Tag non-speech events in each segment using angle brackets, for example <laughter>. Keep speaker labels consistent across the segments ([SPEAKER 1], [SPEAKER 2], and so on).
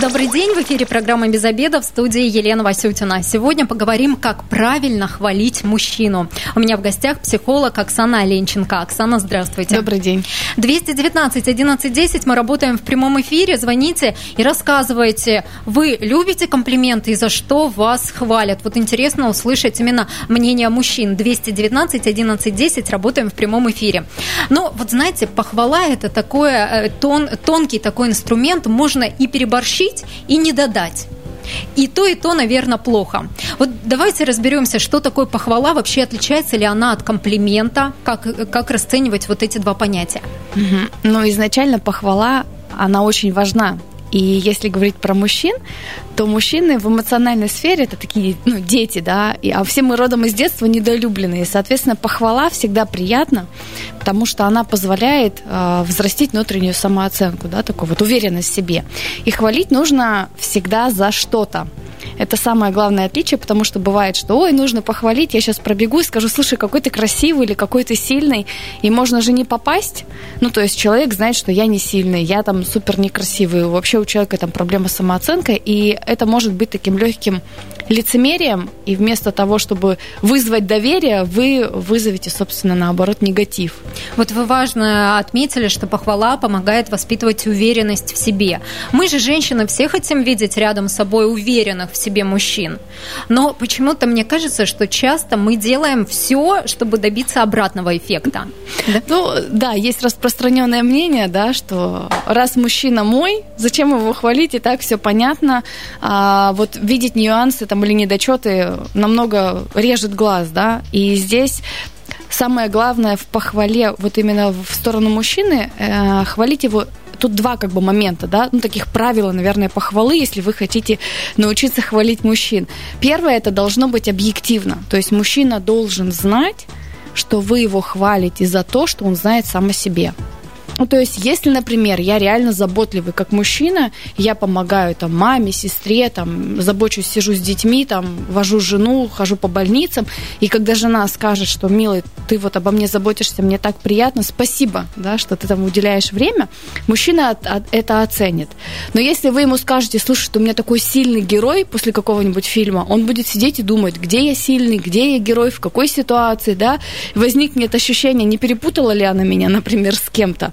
[SPEAKER 1] Добрый день, в эфире программа «Без обеда» в студии Елена Васютина. Сегодня поговорим, как правильно хвалить мужчину. У меня в гостях психолог Оксана Оленченко. Оксана, здравствуйте.
[SPEAKER 2] Добрый день.
[SPEAKER 1] 219 11 10, мы работаем в прямом эфире. Звоните и рассказывайте, вы любите комплименты и за что вас хвалят. Вот интересно услышать именно мнение мужчин. 219 11 10, работаем в прямом эфире. Но вот знаете, похвала – это такой э, тон, тонкий такой инструмент, можно и переборщить, получить и не додать. И то, и то, наверное, плохо. Вот давайте разберемся, что такое похвала, вообще отличается ли она от комплимента, как, как расценивать вот эти два понятия.
[SPEAKER 2] Угу. Ну, изначально похвала, она очень важна. И если говорить про мужчин, то мужчины в эмоциональной сфере это такие ну, дети, да, и, а все мы родом из детства недолюбленные. Соответственно, похвала всегда приятна, потому что она позволяет э, взрастить внутреннюю самооценку, да, такую вот уверенность в себе. И хвалить нужно всегда за что-то. Это самое главное отличие, потому что бывает, что, ой, нужно похвалить, я сейчас пробегу и скажу, слушай, какой ты красивый или какой ты сильный, и можно же не попасть. Ну, то есть человек знает, что я не сильный, я там супер некрасивый, вообще у человека там проблема с самооценкой, и это может быть таким легким лицемерием, и вместо того, чтобы вызвать доверие, вы вызовете, собственно, наоборот, негатив.
[SPEAKER 1] Вот вы важно отметили, что похвала помогает воспитывать уверенность в себе. Мы же, женщины, все хотим видеть рядом с собой уверенных в себе мужчин. Но почему-то мне кажется, что часто мы делаем все, чтобы добиться обратного эффекта.
[SPEAKER 2] Да? Ну, да, есть распространенное мнение, да, что раз мужчина мой, зачем его хвалить, и так все понятно. А, вот видеть нюансы, там, или недочеты намного режет глаз, да, и здесь самое главное в похвале вот именно в сторону мужчины, э, хвалить его тут два как бы момента, да, ну, таких правил, наверное, похвалы, если вы хотите научиться хвалить мужчин. Первое, это должно быть объективно, то есть мужчина должен знать, что вы его хвалите за то, что он знает сам о себе. Ну, то есть, если, например, я реально заботливый как мужчина, я помогаю там маме, сестре, там, забочусь, сижу с детьми, там, вожу жену, хожу по больницам, и когда жена скажет, что, милый, ты вот обо мне заботишься, мне так приятно, спасибо, да, что ты там уделяешь время, мужчина от, от, это оценит. Но если вы ему скажете, слушай, ты у меня такой сильный герой после какого-нибудь фильма, он будет сидеть и думать, где я сильный, где я герой, в какой ситуации, да, возникнет ощущение, не перепутала ли она меня, например, с кем-то.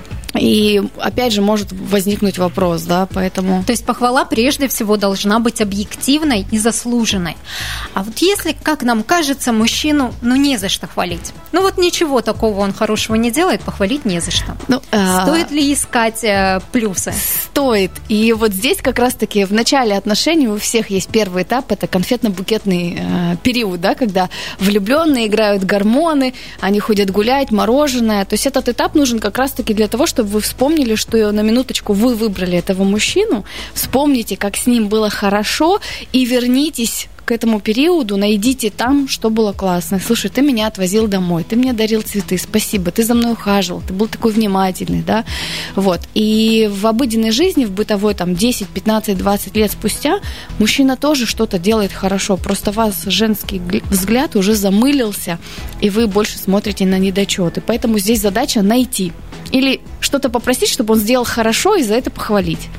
[SPEAKER 2] И опять же может возникнуть вопрос, да, поэтому...
[SPEAKER 1] То есть похвала прежде всего должна быть объективной и заслуженной. А вот если, как нам кажется, мужчину, ну, не за что хвалить. Ну, вот ничего такого он хорошего не делает, похвалить не за что. Ну, а, Стоит ли искать э, плюсы?
[SPEAKER 2] Стоит. И вот здесь как раз-таки в начале отношений у всех есть первый этап, это конфетно-букетный э, период, да, когда влюбленные играют гормоны, они ходят гулять, мороженое. То есть этот этап нужен как раз-таки для того, чтобы чтобы вы вспомнили, что на минуточку вы выбрали этого мужчину, вспомните, как с ним было хорошо, и вернитесь к этому периоду, найдите там, что было классно. Слушай, ты меня отвозил домой, ты мне дарил цветы, спасибо, ты за мной ухаживал, ты был такой внимательный, да, вот. И в обыденной жизни, в бытовой, там, 10, 15, 20 лет спустя, мужчина тоже что-то делает хорошо, просто вас женский взгляд уже замылился, и вы больше смотрите на недочеты. Поэтому здесь задача найти или что-то попросить, чтобы он сделал хорошо, и за это похвалить.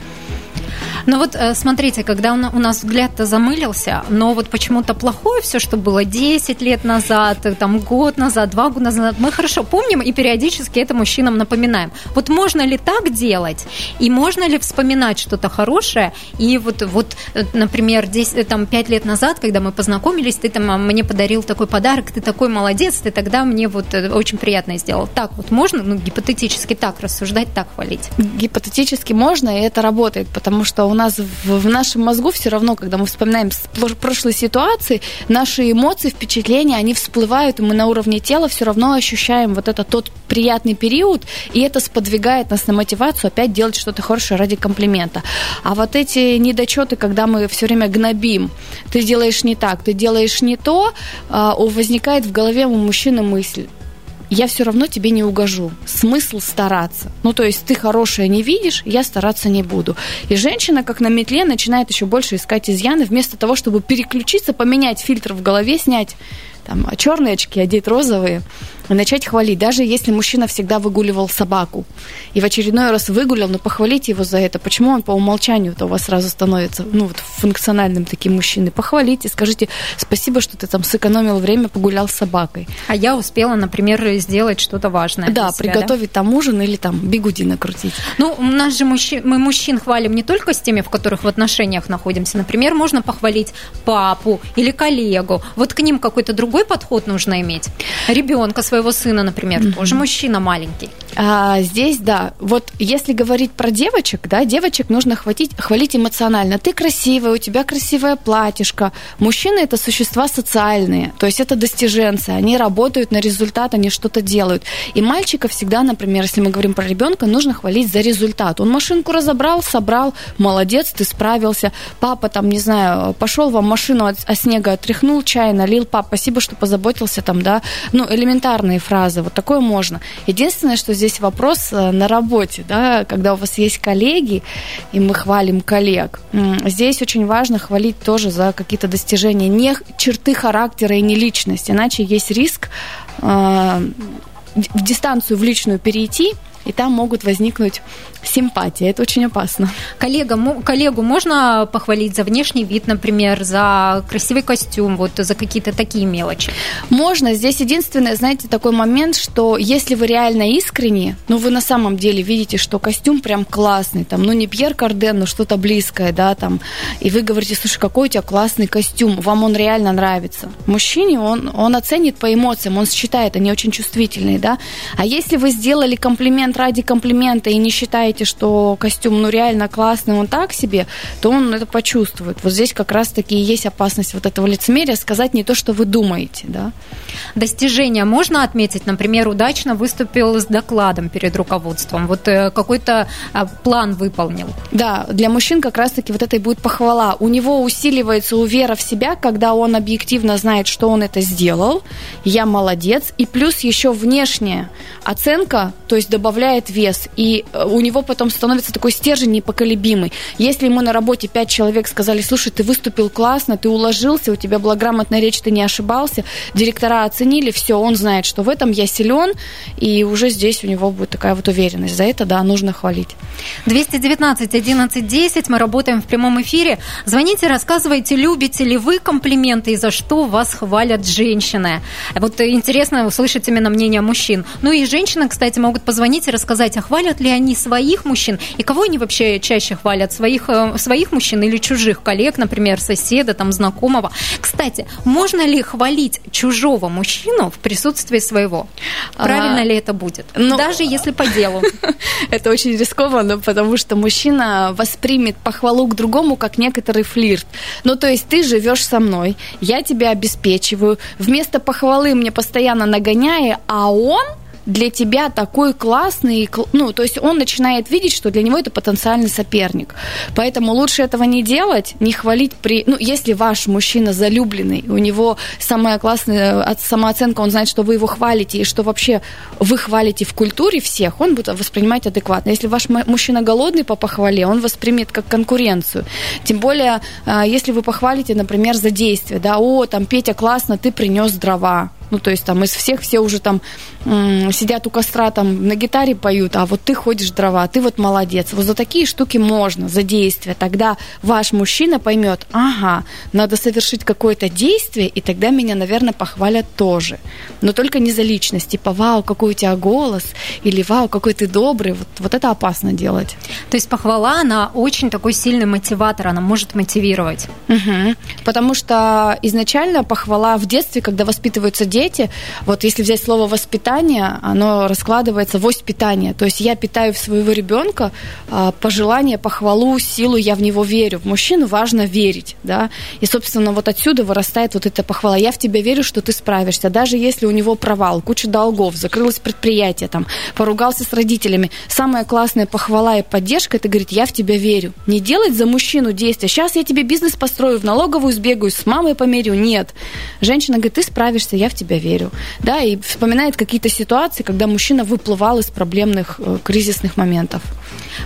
[SPEAKER 1] Ну вот э, смотрите, когда у нас взгляд-то замылился, но вот почему-то плохое все, что было 10 лет назад, э, там год назад, два года назад, мы хорошо помним и периодически это мужчинам напоминаем. Вот можно ли так делать? И можно ли вспоминать что-то хорошее? И вот, вот э, например, 10, там, 5 лет назад, когда мы познакомились, ты там а, мне подарил такой подарок, ты такой молодец, ты тогда мне вот очень приятно сделал. Так вот можно, ну, гипотетически так рассуждать, так хвалить?
[SPEAKER 2] Гипотетически можно, и это работает, потому что у нас в, в нашем мозгу все равно, когда мы вспоминаем прошлые ситуации, наши эмоции, впечатления, они всплывают, и мы на уровне тела все равно ощущаем вот этот тот приятный период, и это сподвигает нас на мотивацию опять делать что-то хорошее ради комплимента. А вот эти недочеты, когда мы все время гнобим, ты делаешь не так, ты делаешь не то, а, возникает в голове у мужчины мысль, я все равно тебе не угожу. Смысл стараться. Ну, то есть ты хорошее не видишь, я стараться не буду. И женщина, как на метле, начинает еще больше искать изъяны, вместо того, чтобы переключиться, поменять фильтр в голове, снять там, черные очки, одеть розовые, и начать хвалить, даже если мужчина всегда выгуливал собаку, и в очередной раз выгулял, но похвалите его за это, почему он по умолчанию-то у вас сразу становится, ну, вот функциональным таким мужчиной, похвалите, скажите спасибо, что ты там сэкономил время, погулял с собакой.
[SPEAKER 1] А я успела, например, сделать что-то важное.
[SPEAKER 2] Да, себя, приготовить да? там ужин или там бигуди накрутить.
[SPEAKER 1] Ну, у нас же мужчин, мы мужчин хвалим не только с теми, в которых в отношениях находимся. Например, можно похвалить папу или коллегу. Вот к ним какой-то другой подход нужно иметь. Ребенка своего сына, например, mm-hmm. тоже мужчина маленький.
[SPEAKER 2] А, здесь, да, вот если говорить про девочек, да, девочек нужно хватить, хвалить эмоционально. Ты красивая, у тебя красивое платьишко. Мужчины это существа социальные, то есть это достиженцы, они работают на результат, они что-то делают. И мальчика всегда, например, если мы говорим про ребенка, нужно хвалить за результат. Он машинку разобрал, собрал, молодец, ты справился. Папа там, не знаю, пошел вам машину от, от снега отряхнул, чай налил, пап, спасибо, что позаботился там, да. Ну, элементарные фразы, вот такое можно. Единственное, что здесь вопрос э, на работе, да, когда у вас есть коллеги, и мы хвалим коллег. Здесь очень важно хвалить тоже за какие-то достижения, не черты характера и не личность, иначе есть риск э, в дистанцию в личную перейти, и там могут возникнуть симпатии. Это очень опасно.
[SPEAKER 1] Коллега, коллегу можно похвалить за внешний вид, например, за красивый костюм, вот за какие-то такие мелочи?
[SPEAKER 2] Можно. Здесь единственное, знаете, такой момент, что если вы реально искренне, ну, вы на самом деле видите, что костюм прям классный, там, ну, не Пьер Карден, но что-то близкое, да, там, и вы говорите, слушай, какой у тебя классный костюм, вам он реально нравится. Мужчине он, он оценит по эмоциям, он считает, они очень чувствительные, да. А если вы сделали комплимент ради комплимента и не считаете что костюм ну реально классный, он так себе, то он это почувствует. Вот здесь как раз-таки и есть опасность вот этого лицемерия, сказать не то, что вы думаете. Да?
[SPEAKER 1] Достижения можно отметить, например, удачно выступил с докладом перед руководством, вот э, какой-то а, план выполнил.
[SPEAKER 2] Да, для мужчин как раз-таки вот это и будет похвала. У него усиливается вера в себя, когда он объективно знает, что он это сделал, я молодец, и плюс еще внешняя оценка, то есть добавляет вес, и э, у него потом становится такой стержень непоколебимый. Если ему на работе пять человек сказали, слушай, ты выступил классно, ты уложился, у тебя была грамотная речь, ты не ошибался, директора оценили, все, он знает, что в этом я силен, и уже здесь у него будет такая вот уверенность. За это, да, нужно хвалить.
[SPEAKER 1] 219 11 10, мы работаем в прямом эфире. Звоните, рассказывайте, любите ли вы комплименты и за что вас хвалят женщины. Вот интересно услышать именно мнение мужчин. Ну и женщины, кстати, могут позвонить рассказать, а хвалят ли они своих своих мужчин, и кого они вообще чаще хвалят, своих, э, своих мужчин или чужих коллег, например, соседа, там, знакомого. Кстати, можно ли хвалить чужого мужчину в присутствии своего? Правильно а, ли это будет? Ну, Даже если по делу. <laughs>
[SPEAKER 2] Это очень рискованно, потому что мужчина воспримет похвалу к другому как некоторый флирт. Ну, то есть ты живешь со мной, я тебя обеспечиваю, вместо похвалы мне постоянно нагоняя, а он для тебя такой классный, ну, то есть он начинает видеть, что для него это потенциальный соперник. Поэтому лучше этого не делать, не хвалить при... Ну, если ваш мужчина залюбленный, у него самая классная э, самооценка, он знает, что вы его хвалите, и что вообще вы хвалите в культуре всех, он будет воспринимать адекватно. Если ваш мужчина голодный по похвале, он воспримет как конкуренцию. Тем более, э, если вы похвалите, например, за действие, да, о, там, Петя, классно, ты принес дрова, ну, то есть там из всех все уже там сидят у костра, там на гитаре поют, а вот ты ходишь дрова, ты вот молодец. Вот за такие штуки можно, за действия. Тогда ваш мужчина поймет, ага, надо совершить какое-то действие, и тогда меня, наверное, похвалят тоже. Но только не за личность, типа, вау, какой у тебя голос, или вау, какой ты добрый. Вот, вот это опасно делать.
[SPEAKER 1] То есть похвала, она очень такой сильный мотиватор, она может мотивировать.
[SPEAKER 2] Угу. Потому что изначально похвала в детстве, когда воспитываются дети, дети, вот если взять слово воспитание, оно раскладывается в ось. То есть я питаю своего ребенка а, пожелание, похвалу, силу, я в него верю. В мужчину важно верить, да. И, собственно, вот отсюда вырастает вот эта похвала. Я в тебя верю, что ты справишься. Даже если у него провал, куча долгов, закрылось предприятие, там, поругался с родителями. Самая классная похвала и поддержка – это говорит, я в тебя верю. Не делать за мужчину действия. Сейчас я тебе бизнес построю, в налоговую сбегаю, с мамой померю. Нет. Женщина говорит, ты справишься, я в тебя тебя верю. Да, и вспоминает какие-то ситуации, когда мужчина выплывал из проблемных э, кризисных моментов.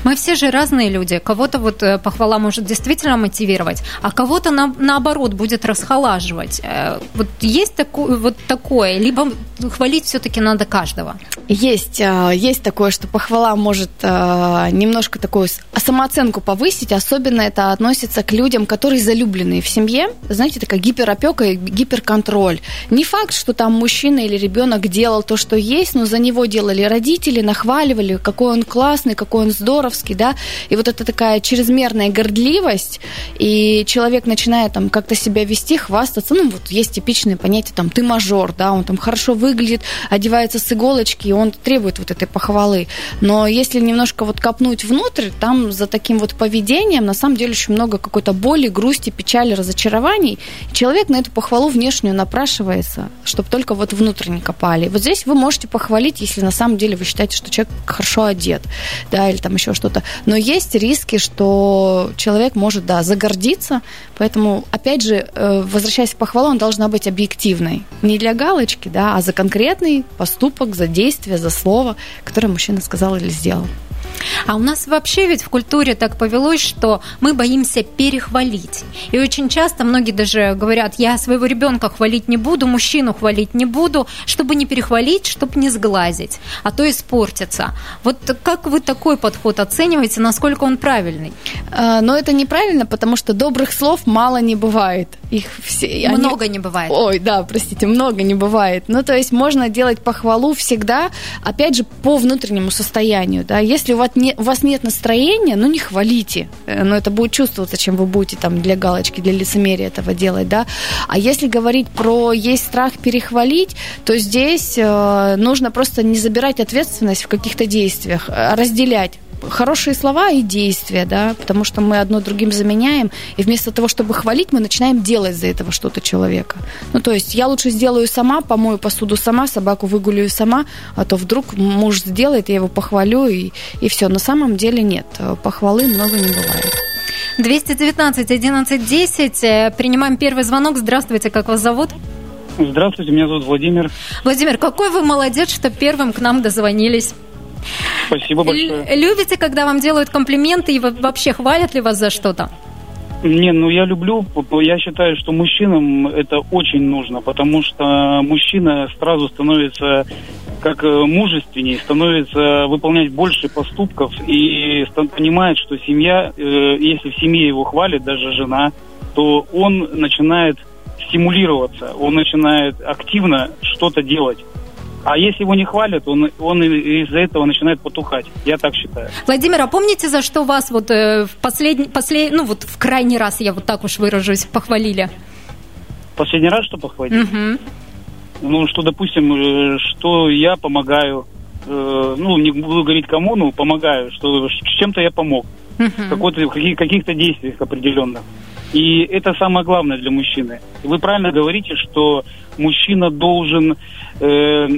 [SPEAKER 1] Мы все же разные люди. Кого-то вот э, похвала может действительно мотивировать, а кого-то на, наоборот будет расхолаживать. Э, вот есть такое, вот такое, либо хвалить все-таки надо каждого.
[SPEAKER 2] Есть, э, есть такое, что похвала может немножко такую самооценку повысить, особенно это относится к людям, которые залюбленные в семье. Знаете, такая гиперопека и гиперконтроль. Не факт, что там мужчина или ребенок делал то, что есть, но за него делали родители, нахваливали, какой он классный, какой он здоровский, да, и вот это такая чрезмерная гордливость, и человек начинает там как-то себя вести, хвастаться, ну, вот есть типичное понятие, там, ты мажор, да, он там хорошо выглядит, одевается с иголочки, и он требует вот этой похвалы, но если немножко вот копнуть внутрь, там за таким вот поведением на самом деле очень много какой-то боли, грусти, печали, разочарований, человек на эту похвалу внешнюю напрашивается, чтобы только вот внутренне копали. Вот здесь вы можете похвалить, если на самом деле вы считаете, что человек хорошо одет, да, или там еще что-то. Но есть риски, что человек может, да, загордиться, поэтому, опять же, э, возвращаясь к похвалу, он должна быть объективной. Не для галочки, да, а за конкретный поступок, за действие, за слово, которое мужчина сказал или сделал.
[SPEAKER 1] А у нас вообще ведь в культуре так повелось, что мы боимся перехвалить. И очень часто многие даже говорят, я своего ребенка хвалить не буду, мужчину хвалить не буду, чтобы не перехвалить, чтобы не сглазить, а то испортиться. Вот как вы такой подход оцениваете, насколько он правильный?
[SPEAKER 2] А, но это неправильно, потому что добрых слов мало не бывает. Их все,
[SPEAKER 1] много они... не бывает.
[SPEAKER 2] Ой, да, простите, много не бывает. Ну, то есть можно делать похвалу всегда, опять же, по внутреннему состоянию. Да? Если у вас, не, у вас нет настроения, ну, не хвалите. Э, но это будет чувствоваться, чем вы будете там для галочки, для лицемерия этого делать. Да? А если говорить про есть страх перехвалить, то здесь э, нужно просто не забирать ответственность в каких-то действиях, а разделять хорошие слова и действия, да, потому что мы одно другим заменяем, и вместо того, чтобы хвалить, мы начинаем делать за этого что-то человека. Ну, то есть я лучше сделаю сама, помою посуду сама, собаку выгуляю сама, а то вдруг муж сделает, я его похвалю, и, и все. На самом деле нет, похвалы много не бывает.
[SPEAKER 1] 219 11 10. Принимаем первый звонок. Здравствуйте, как вас зовут?
[SPEAKER 3] Здравствуйте, меня зовут Владимир.
[SPEAKER 1] Владимир, какой вы молодец, что первым к нам дозвонились.
[SPEAKER 3] Спасибо большое.
[SPEAKER 1] Любите, когда вам делают комплименты и вообще хвалят ли вас за что-то?
[SPEAKER 3] Не, ну я люблю, я считаю, что мужчинам это очень нужно, потому что мужчина сразу становится как э, мужественнее, становится выполнять больше поступков и понимает, что семья, э, если в семье его хвалит, даже жена, то он начинает стимулироваться, он начинает активно что-то делать. А если его не хвалят, он, он из-за этого начинает потухать. Я так считаю.
[SPEAKER 1] Владимир, а помните, за что вас вот э, в последний, послед... ну вот в крайний раз, я вот так уж выражусь, похвалили?
[SPEAKER 3] Последний раз что похвалили? Угу. Ну, что, допустим, э, что я помогаю, э, ну, не буду говорить кому, но помогаю, что чем-то я помог. Угу. Каких-то действиях определенных. И это самое главное для мужчины. Вы правильно говорите, что мужчина должен э,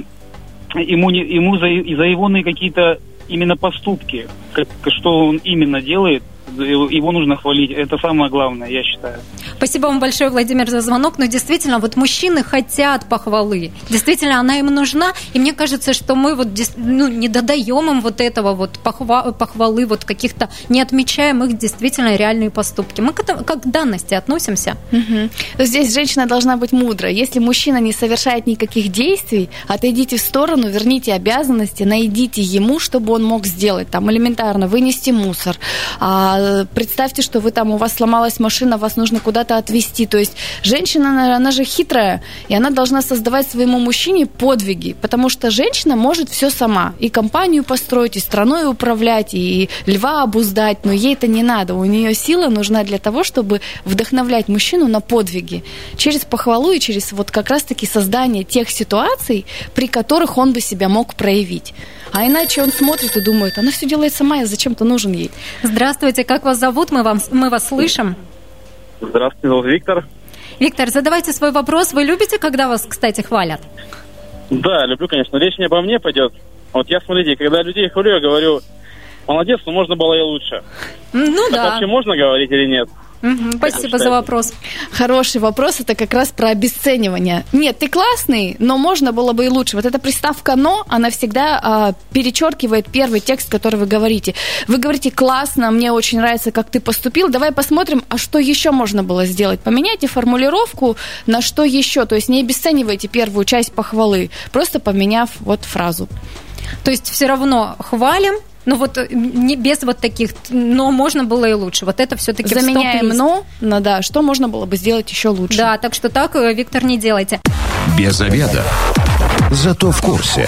[SPEAKER 3] ему, не, ему за, за его какие-то именно поступки, как, что он именно делает, его нужно хвалить. Это самое главное, я считаю.
[SPEAKER 1] Спасибо вам большое, Владимир, за звонок. Но действительно, вот мужчины хотят похвалы. Действительно, она им нужна. И мне кажется, что мы вот ну, не додаем им вот этого вот похва похвалы, вот каких-то, не отмечаем их действительно реальные поступки. Мы к, этому, как к данности относимся.
[SPEAKER 2] Угу. Здесь женщина должна быть мудрой. Если мужчина не совершает никаких действий, отойдите в сторону, верните обязанности, найдите ему, чтобы он мог сделать. Там элементарно вынести мусор, а, представьте, что вы там, у вас сломалась машина, вас нужно куда-то отвезти. То есть женщина, она, она же хитрая, и она должна создавать своему мужчине подвиги, потому что женщина может все сама. И компанию построить, и страной управлять, и льва обуздать, но ей это не надо. У нее сила нужна для того, чтобы вдохновлять мужчину на подвиги. Через похвалу и через вот как раз-таки создание тех ситуаций, при которых он бы себя мог проявить. А иначе он смотрит и думает, она все делает сама, я зачем-то нужен ей.
[SPEAKER 1] Здравствуйте, как вас зовут? Мы, вам, мы вас слышим.
[SPEAKER 4] Здравствуйте, зовут Виктор.
[SPEAKER 1] Виктор, задавайте свой вопрос. Вы любите, когда вас, кстати, хвалят?
[SPEAKER 4] Да, люблю, конечно. Речь не обо мне пойдет. Вот я, смотрите, когда людей хвалю, я говорю, молодец, но можно было и лучше.
[SPEAKER 1] Ну
[SPEAKER 4] так
[SPEAKER 1] да.
[SPEAKER 4] вообще можно говорить или нет?
[SPEAKER 1] Угу, спасибо за вопрос.
[SPEAKER 2] Хороший вопрос, это как раз про обесценивание. Нет, ты классный, но можно было бы и лучше. Вот эта приставка «но», она всегда а, перечеркивает первый текст, который вы говорите. Вы говорите «классно, мне очень нравится, как ты поступил, давай посмотрим, а что еще можно было сделать». Поменяйте формулировку на что еще, то есть не обесценивайте первую часть похвалы, просто поменяв вот фразу.
[SPEAKER 1] То есть все равно хвалим, ну вот э, не без вот таких, но можно было и лучше. Вот это все-таки
[SPEAKER 2] заменяем но, ну да, что можно было бы сделать еще лучше.
[SPEAKER 1] Да, так что так, э, Виктор, не делайте.
[SPEAKER 5] Без обеда. Зато в курсе.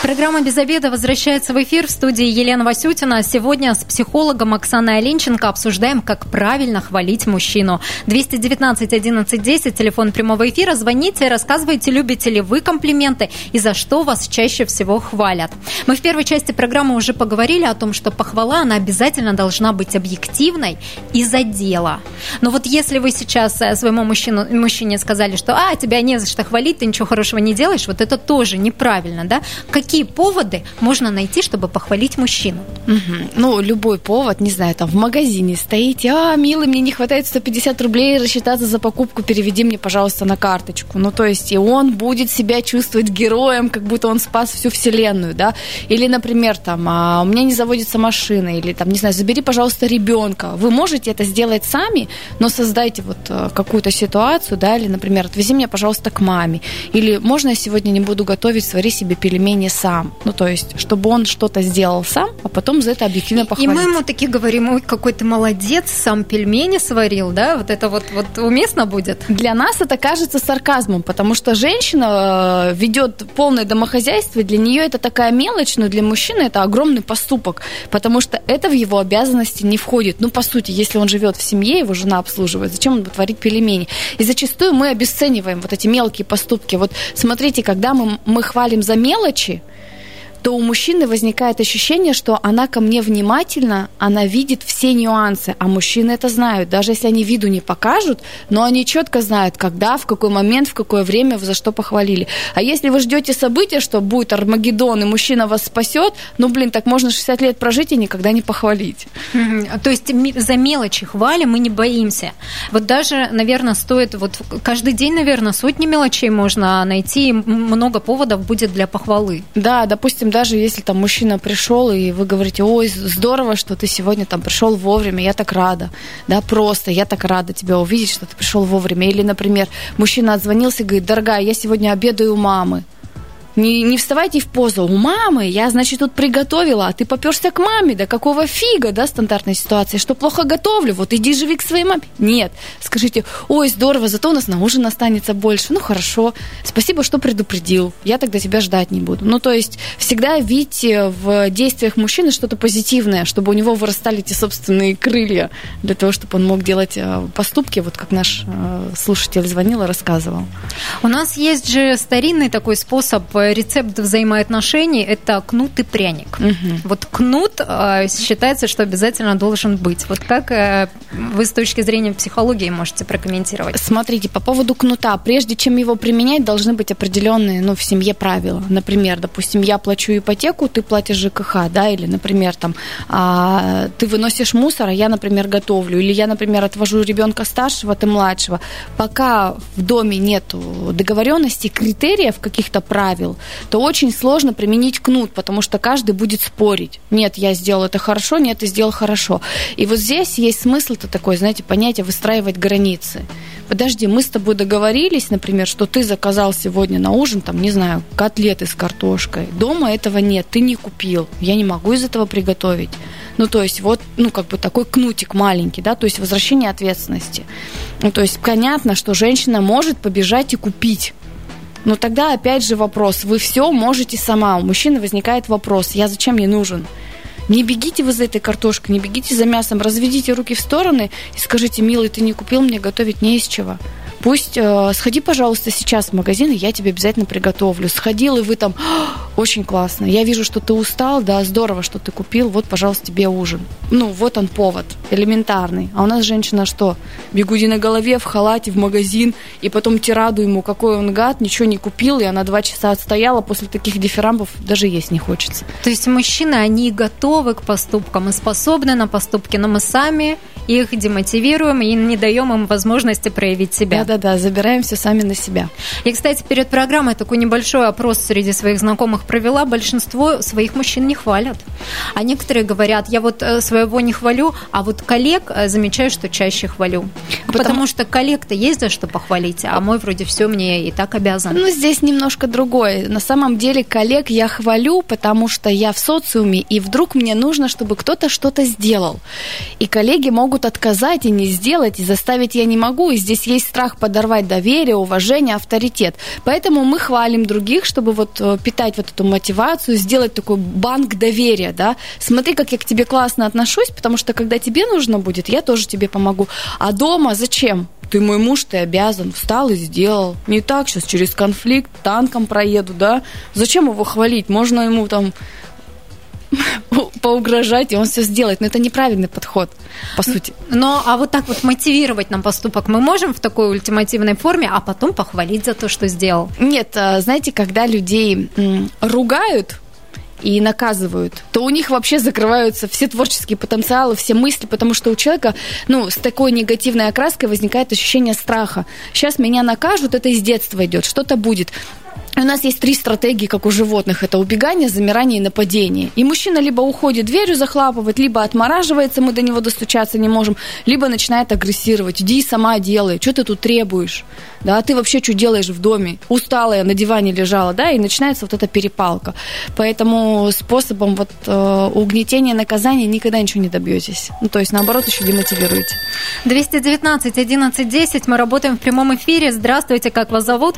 [SPEAKER 1] Программа «Без обеда» возвращается в эфир в студии Елена Васютина. Сегодня с психологом Оксаной Оленченко обсуждаем, как правильно хвалить мужчину. 219 11 10, телефон прямого эфира. Звоните, рассказывайте, любите ли вы комплименты и за что вас чаще всего хвалят. Мы в первой части программы уже поговорили о том, что похвала, она обязательно должна быть объективной и за дело. Но вот если вы сейчас э, своему мужчину, мужчине сказали, что «а, тебя не за что хвалить, ты ничего хорошего не делаешь», вот это тоже неправильно, да? Какие поводы можно найти, чтобы похвалить мужчину?
[SPEAKER 2] Угу. Ну, любой повод, не знаю, там в магазине стоите, а, милый, мне не хватает 150 рублей рассчитаться за покупку, переведи мне, пожалуйста, на карточку. Ну, то есть, и он будет себя чувствовать героем, как будто он спас всю вселенную, да. Или, например, там, а, у меня не заводится машина, или там, не знаю, забери, пожалуйста, ребенка. Вы можете это сделать сами, но создайте вот э, какую-то ситуацию, да, или, например, отвези меня, пожалуйста, к маме. Или можно я сегодня не буду готовить, свари себе пельмени сам. Ну, то есть, чтобы он что-то сделал сам, а потом за это объективно похвалить.
[SPEAKER 1] И мы ему такие говорим, ой, какой ты молодец, сам пельмени сварил, да? Вот это вот, вот уместно будет?
[SPEAKER 2] Для нас это кажется сарказмом, потому что женщина э, ведет полное домохозяйство, для нее это такая мелочь, но для мужчины это огромный поступок, потому что это в его обязанности не входит. Ну, по сути, если он живет в семье, его жена обслуживает, зачем он будет варить пельмени? И зачастую мы обесцениваем вот эти мелкие поступки. Вот смотрите, когда мы, мы хвалим за мелочи, то у мужчины возникает ощущение, что она ко мне внимательна, она видит все нюансы, а мужчины это знают, даже если они виду не покажут, но они четко знают, когда, в какой момент, в какое время, за что похвалили. А если вы ждете события, что будет Армагеддон, и мужчина вас спасет, ну, блин, так можно 60 лет прожить и никогда не похвалить.
[SPEAKER 1] То есть за мелочи хвалим мы не боимся. Вот даже, наверное, стоит, вот каждый день, наверное, сотни мелочей можно найти, много поводов будет для похвалы.
[SPEAKER 2] Да, допустим, допустим, даже если там мужчина пришел, и вы говорите, ой, здорово, что ты сегодня там пришел вовремя, я так рада, да, просто, я так рада тебя увидеть, что ты пришел вовремя. Или, например, мужчина отзвонился и говорит, дорогая, я сегодня обедаю у мамы. Не, не вставайте в позу. У мамы я, значит, тут приготовила, а ты поперся к маме. Да какого фига, да, стандартная ситуация, что плохо готовлю, вот иди живи к своей маме. Нет, скажите, ой, здорово, зато у нас на ужин останется больше. Ну, хорошо, спасибо, что предупредил. Я тогда тебя ждать не буду. Ну, то есть всегда видите в действиях мужчины что-то позитивное, чтобы у него вырастали эти собственные крылья, для того, чтобы он мог делать э, поступки, вот как наш э, слушатель звонил и рассказывал.
[SPEAKER 1] У нас есть же старинный такой способ э, рецепт взаимоотношений – это кнут и пряник. Угу. Вот кнут э, считается, что обязательно должен быть. Вот как э, вы с точки зрения психологии можете прокомментировать?
[SPEAKER 2] Смотрите, по поводу кнута. Прежде чем его применять, должны быть определенные ну, в семье правила. Например, допустим, я плачу ипотеку, ты платишь ЖКХ, да, или, например, там, а, ты выносишь мусор, а я, например, готовлю, или я, например, отвожу ребенка старшего, ты младшего. Пока в доме нет договоренности, критериев, каких-то правил, то очень сложно применить кнут, потому что каждый будет спорить. Нет, я сделал это хорошо, нет, ты сделал хорошо. И вот здесь есть смысл-то такой, знаете, понятие выстраивать границы. Подожди, мы с тобой договорились, например, что ты заказал сегодня на ужин, там, не знаю, котлеты с картошкой. Дома этого нет, ты не купил. Я не могу из этого приготовить. Ну, то есть вот, ну, как бы такой кнутик маленький, да, то есть возвращение ответственности. Ну, то есть понятно, что женщина может побежать и купить но тогда опять же вопрос, вы все можете сама. У мужчины возникает вопрос, я зачем мне нужен? Не бегите вы за этой картошкой, не бегите за мясом, разведите руки в стороны и скажите, милый, ты не купил, мне готовить не из чего. Пусть э, сходи, пожалуйста, сейчас в магазин, и я тебе обязательно приготовлю. Сходил, и вы там, очень классно. Я вижу, что ты устал, да, здорово, что ты купил, вот, пожалуйста, тебе ужин. Ну, вот он повод, элементарный. А у нас женщина что? Бегуди на голове, в халате, в магазин, и потом тираду ему, какой он гад, ничего не купил, и она два часа отстояла, после таких дифирамбов даже есть не хочется.
[SPEAKER 1] То есть мужчины, они готовы к поступкам и способны на поступки, но мы сами их демотивируем и не даем им возможности проявить себя.
[SPEAKER 2] Да-да-да, забираем все сами на себя.
[SPEAKER 1] И, кстати, перед программой такой небольшой опрос среди своих знакомых провела. Большинство своих мужчин не хвалят. А некоторые говорят, я вот э, своего не хвалю, а вот коллег э, замечаю, что чаще хвалю. Потому, Потому что коллег-то есть за что похвалить, а мой вроде все мне и так обязан.
[SPEAKER 2] Ну, здесь немножко другое. На самом деле коллег я хвалю, потому что я в социуме, и вдруг мне нужно, чтобы кто-то что-то сделал. И коллеги могут отказать и не сделать, и заставить я не могу. И здесь есть страх подорвать доверие, уважение, авторитет. Поэтому мы хвалим других, чтобы вот э, питать вот эту мотивацию, сделать такой банк доверия, да. Смотри, как я к тебе классно отношусь, потому что когда тебе нужно будет, я тоже тебе помогу. А дома зачем? ты мой муж, ты обязан, встал и сделал. Не так, сейчас через конфликт танком проеду, да? Зачем его хвалить? Можно ему там <laughs> поугрожать, и он все сделает. Но это неправильный подход, по сути.
[SPEAKER 1] Но а вот так вот мотивировать нам поступок мы можем в такой ультимативной форме, а потом похвалить за то, что сделал?
[SPEAKER 2] Нет, а, знаете, когда людей ругают, и наказывают, то у них вообще закрываются все творческие потенциалы, все мысли, потому что у человека, ну, с такой негативной окраской возникает ощущение страха. Сейчас меня накажут, это из детства идет, что-то будет. У нас есть три стратегии, как у животных. Это убегание, замирание и нападение. И мужчина либо уходит дверью захлапывать, либо отмораживается, мы до него достучаться не можем, либо начинает агрессировать. Иди сама делай, что ты тут требуешь? Да, ты вообще что делаешь в доме? Усталая, на диване лежала, да, и начинается вот эта перепалка. Поэтому способом вот э, угнетения наказания никогда ничего не добьетесь. Ну, то есть, наоборот, еще демотивируете.
[SPEAKER 1] 219 11 10. Мы работаем в прямом эфире. Здравствуйте, как вас зовут?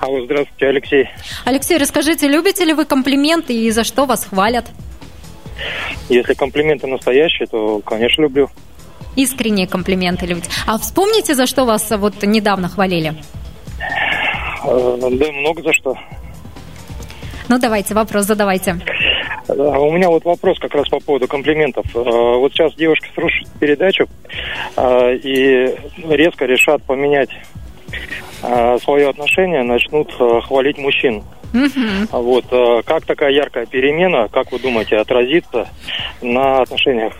[SPEAKER 6] Алло, здравствуйте, Алексей.
[SPEAKER 1] Алексей, расскажите, любите ли вы комплименты и за что вас хвалят?
[SPEAKER 6] Если комплименты настоящие, то, конечно, люблю.
[SPEAKER 1] Искренние комплименты любите. А вспомните, за что вас вот недавно хвалили?
[SPEAKER 6] Э, да, много за что.
[SPEAKER 1] Ну, давайте, вопрос задавайте.
[SPEAKER 6] У меня вот вопрос как раз по поводу комплиментов. Э, вот сейчас девушки слушают передачу э, и резко решат поменять Э, свое отношение начнут э, хвалить мужчин. Угу. Вот э, как такая яркая перемена, как вы думаете, отразится на отношениях?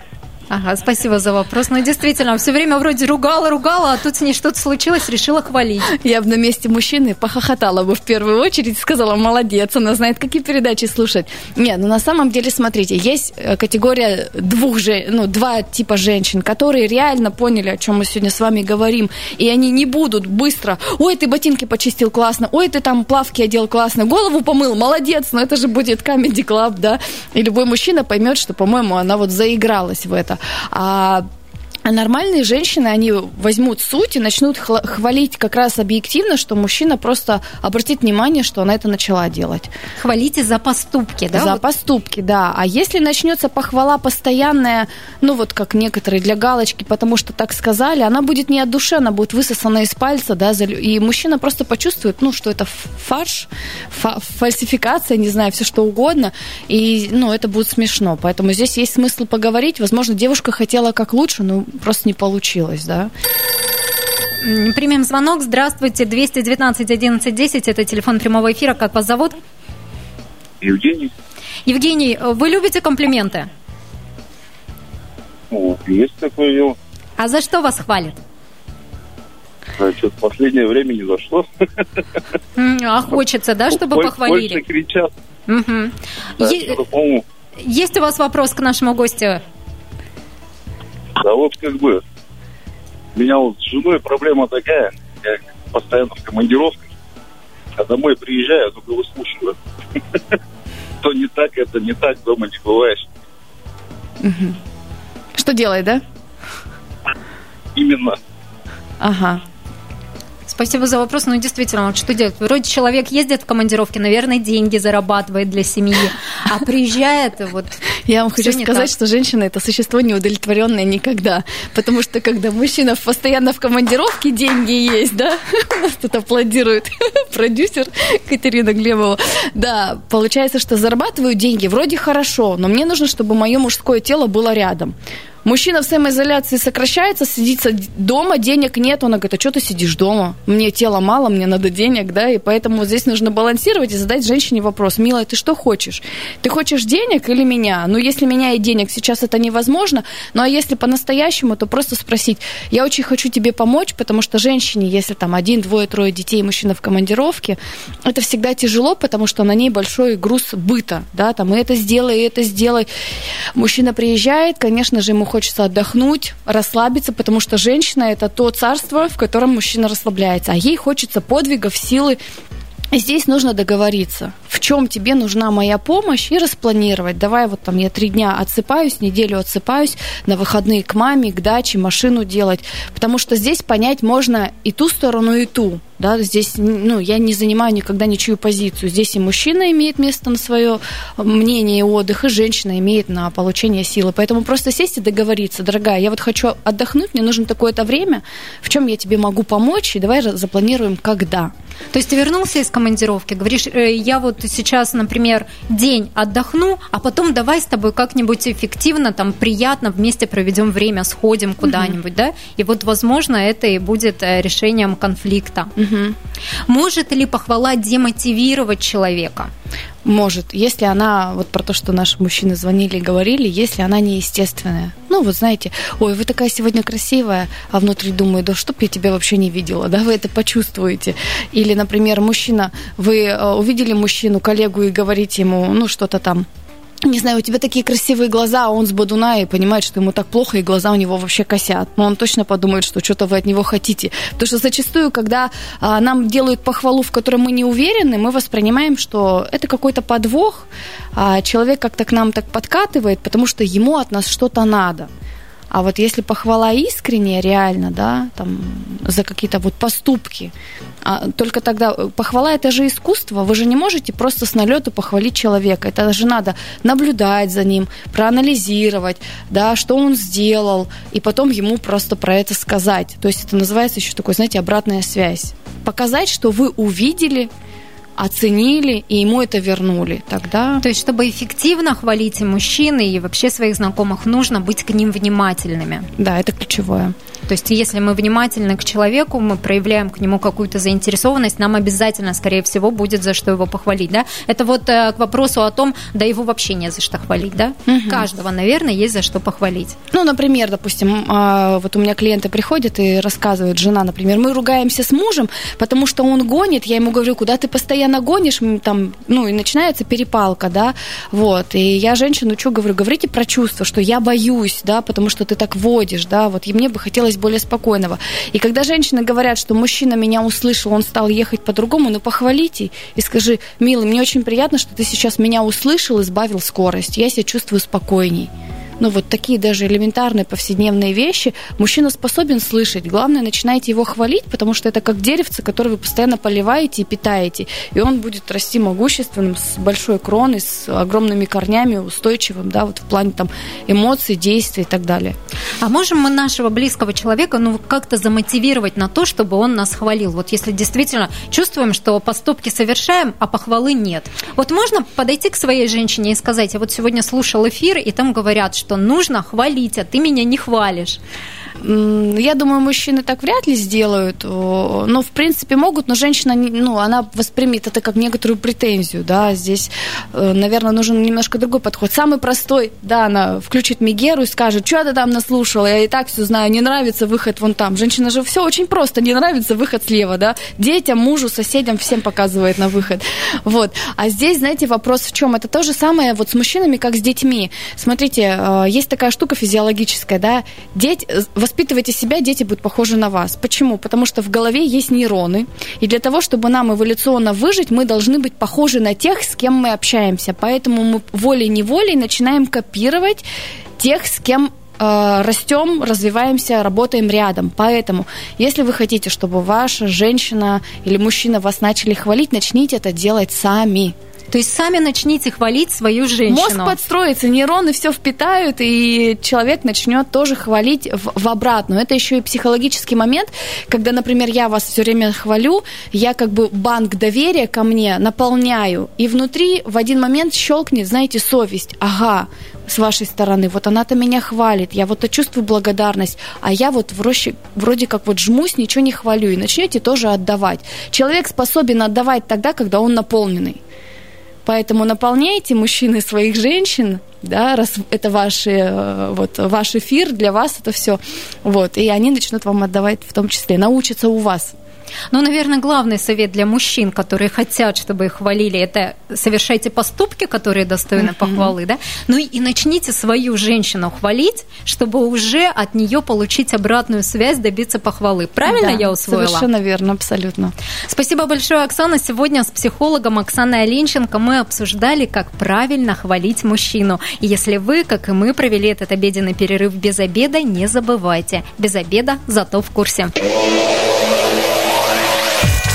[SPEAKER 1] Ага, спасибо за вопрос. Ну, действительно, все время вроде ругала, ругала, а тут с ней что-то случилось, решила хвалить.
[SPEAKER 2] Я бы на месте мужчины похохотала бы в первую очередь, сказала, молодец, она знает, какие передачи слушать. Нет, ну на самом деле, смотрите, есть э, категория двух же, ну, два типа женщин, которые реально поняли, о чем мы сегодня с вами говорим, и они не будут быстро, ой, ты ботинки почистил классно, ой, ты там плавки одел классно, голову помыл, молодец, но это же будет Comedy Club, да, и любой мужчина поймет, что, по-моему, она вот заигралась в это. А а нормальные женщины, они возьмут суть и начнут хвалить как раз объективно, что мужчина просто обратит внимание, что она это начала делать.
[SPEAKER 1] Хвалите за поступки, да?
[SPEAKER 2] За вот? поступки, да. А если начнется похвала постоянная, ну вот как некоторые для галочки, потому что так сказали, она будет не от души, она будет высосана из пальца, да, и мужчина просто почувствует, ну, что это фарш, фальсификация, не знаю, все что угодно, и, ну, это будет смешно. Поэтому здесь есть смысл поговорить. Возможно, девушка хотела как лучше, но просто не получилось, да.
[SPEAKER 1] Примем звонок. Здравствуйте, 219 11 10. Это телефон прямого эфира. Как вас зовут?
[SPEAKER 7] Евгений.
[SPEAKER 1] Евгений, вы любите комплименты?
[SPEAKER 7] Ну, есть такое дело.
[SPEAKER 1] А за что вас хвалят?
[SPEAKER 7] А что в последнее время не зашло.
[SPEAKER 1] А хочется, да, чтобы похвалили?
[SPEAKER 7] Больше кричат.
[SPEAKER 1] Угу.
[SPEAKER 7] Да,
[SPEAKER 1] е- есть у вас вопрос к нашему гостю?
[SPEAKER 7] Да вот как бы, у меня вот с женой проблема такая, я постоянно в командировках, а домой приезжаю, только выслушиваю. <laughs> То не так, это не так, дома не бываешь.
[SPEAKER 2] Что делает, да?
[SPEAKER 7] Именно.
[SPEAKER 2] Ага.
[SPEAKER 1] Спасибо за вопрос. Ну, действительно, вот что делать? Вроде человек ездит в командировки, наверное, деньги зарабатывает для семьи, а приезжает вот...
[SPEAKER 2] Я вам хочу сказать, что женщина это существо неудовлетворенное никогда. Потому что когда мужчина постоянно в командировке, деньги есть, да? <laughs> У нас тут аплодирует <laughs> продюсер Катерина Глебова. Да, получается, что зарабатываю деньги вроде хорошо, но мне нужно, чтобы мое мужское тело было рядом. Мужчина в самоизоляции сокращается, сидится дома, денег нет. Он говорит, а что ты сидишь дома? Мне тела мало, мне надо денег, да, и поэтому здесь нужно балансировать и задать женщине вопрос. Милая, ты что хочешь? Ты хочешь денег или меня? Ну, если меня и денег, сейчас это невозможно. Ну, а если по-настоящему, то просто спросить. Я очень хочу тебе помочь, потому что женщине, если там один, двое, трое детей, мужчина в командировке, это всегда тяжело, потому что на ней большой груз быта, да, там, и это сделай, и это сделай. Мужчина приезжает, конечно же, ему хочется отдохнуть, расслабиться, потому что женщина это то царство, в котором мужчина расслабляется, а ей хочется подвигов, силы. Здесь нужно договориться, в чем тебе нужна моя помощь и распланировать. Давай вот там я три дня отсыпаюсь, неделю отсыпаюсь, на выходные к маме, к даче, машину делать. Потому что здесь понять можно и ту сторону, и ту. Да, здесь, ну, я не занимаю никогда ничью позицию. Здесь и мужчина имеет место на свое мнение и отдых, и женщина имеет на получение силы. Поэтому просто сесть и договориться, дорогая, я вот хочу отдохнуть, мне нужно такое-то время, в чем я тебе могу помочь, и давай запланируем, когда.
[SPEAKER 1] То есть ты вернулся из командировки, говоришь, «Э, я вот сейчас, например, день отдохну, а потом давай с тобой как-нибудь эффективно, там, приятно вместе проведем время, сходим куда-нибудь, угу. да? И вот, возможно, это и будет э, решением конфликта. Угу. Может ли похвала демотивировать человека?
[SPEAKER 2] Может, если она, вот про то, что наши мужчины звонили и говорили, если она неестественная. Ну, вот знаете, ой, вы такая сегодня красивая, а внутри думаю, да чтоб я тебя вообще не видела, да, вы это почувствуете. Или, например, мужчина, вы э, увидели мужчину, коллегу и говорите ему, ну, что-то там, не знаю, у тебя такие красивые глаза, а он с Бадуна и понимает, что ему так плохо, и глаза у него вообще косят. Но он точно подумает, что что-то вы от него хотите. Потому что зачастую, когда а, нам делают похвалу, в которой мы не уверены, мы воспринимаем, что это какой-то подвох, а человек как-то к нам так подкатывает, потому что ему от нас что-то надо. А вот если похвала искренняя, реально, да, там, за какие-то вот поступки, а, только тогда э, похвала это же искусство. Вы же не можете просто с налету похвалить человека. Это же надо наблюдать за ним, проанализировать, да, что он сделал, и потом ему просто про это сказать. То есть это называется еще такой, знаете, обратная связь. Показать, что вы увидели, оценили и ему это вернули. Тогда...
[SPEAKER 1] То есть, чтобы эффективно хвалить и мужчин, и вообще своих знакомых, нужно быть к ним внимательными.
[SPEAKER 2] Да, это ключевое.
[SPEAKER 1] То есть, если мы внимательны к человеку, мы проявляем к нему какую-то заинтересованность, нам обязательно, скорее всего, будет за что его похвалить, да? Это вот э, к вопросу о том, да его вообще не за что хвалить, да? Угу. Каждого, наверное, есть за что похвалить.
[SPEAKER 2] Ну, например, допустим, э, вот у меня клиенты приходят и рассказывают, жена, например, мы ругаемся с мужем, потому что он гонит, я ему говорю, куда ты постоянно гонишь, там, ну, и начинается перепалка, да, вот, и я женщину учу, говорю, говорите про чувства, что я боюсь, да, потому что ты так водишь, да, вот, и мне бы хотелось хотелось более спокойного. И когда женщины говорят, что мужчина меня услышал, он стал ехать по-другому, ну похвалите и скажи, милый, мне очень приятно, что ты сейчас меня услышал и сбавил скорость. Я себя чувствую спокойней ну, вот такие даже элементарные повседневные вещи мужчина способен слышать. Главное, начинайте его хвалить, потому что это как деревце, которое вы постоянно поливаете и питаете. И он будет расти могущественным, с большой кроной, с огромными корнями, устойчивым, да, вот в плане там эмоций, действий и так далее.
[SPEAKER 1] А можем мы нашего близкого человека, ну, как-то замотивировать на то, чтобы он нас хвалил? Вот если действительно чувствуем, что поступки совершаем, а похвалы нет. Вот можно подойти к своей женщине и сказать, я вот сегодня слушал эфир, и там говорят, что нужно хвалить, а ты меня не хвалишь.
[SPEAKER 2] Я думаю, мужчины так вряд ли сделают. Ну, в принципе, могут, но женщина, ну, она воспримет это как некоторую претензию, да. Здесь, э, наверное, нужен немножко другой подход. Самый простой, да, она включит Мегеру и скажет, что ты там наслушала, я и так все знаю, не нравится выход вон там. Женщина же все очень просто, не нравится выход слева, да. Детям, мужу, соседям, всем показывает на выход. Вот. А здесь, знаете, вопрос в чем? Это то же самое вот с мужчинами, как с детьми. Смотрите, э, есть такая штука физиологическая, да, дети, воспитывайте себя, дети будут похожи на вас. Почему? Потому что в голове есть нейроны, и для того, чтобы нам эволюционно выжить, мы должны быть похожи на тех, с кем мы общаемся. Поэтому мы волей-неволей начинаем копировать тех, с кем э, растем, развиваемся, работаем рядом. Поэтому, если вы хотите, чтобы ваша женщина или мужчина вас начали хвалить, начните это делать сами
[SPEAKER 1] То есть сами начните хвалить свою женщину.
[SPEAKER 2] Мозг подстроится, нейроны все впитают, и человек начнет тоже хвалить в, в обратную. Это еще и психологический момент, когда, например, я вас все время хвалю, я как бы банк доверия ко мне наполняю, и внутри в один момент щелкнет, знаете, совесть. Ага, с вашей стороны, вот она-то меня хвалит, я вот чувствую благодарность, а я вот вроде, вроде как вот жмусь, ничего не хвалю, и начнете тоже отдавать. Человек способен отдавать тогда, когда он наполненный. Поэтому наполняйте мужчины своих женщин, да, раз это ваш, э, вот, ваш эфир, для вас это все. Вот, и они начнут вам отдавать в том числе, научатся у вас.
[SPEAKER 1] Ну, наверное, главный совет для мужчин, которые хотят, чтобы их хвалили, это совершайте поступки, которые достойны uh-huh. похвалы, да? Ну и начните свою женщину хвалить, чтобы уже от нее получить обратную связь, добиться похвалы. Правильно да, я усвоила?
[SPEAKER 2] Совершенно верно, абсолютно.
[SPEAKER 1] Спасибо большое, Оксана. Сегодня с психологом Оксаной Оленченко мы обсуждали, как правильно хвалить мужчину. И если вы, как и мы, провели этот обеденный перерыв без обеда, не забывайте. Без обеда, зато в курсе.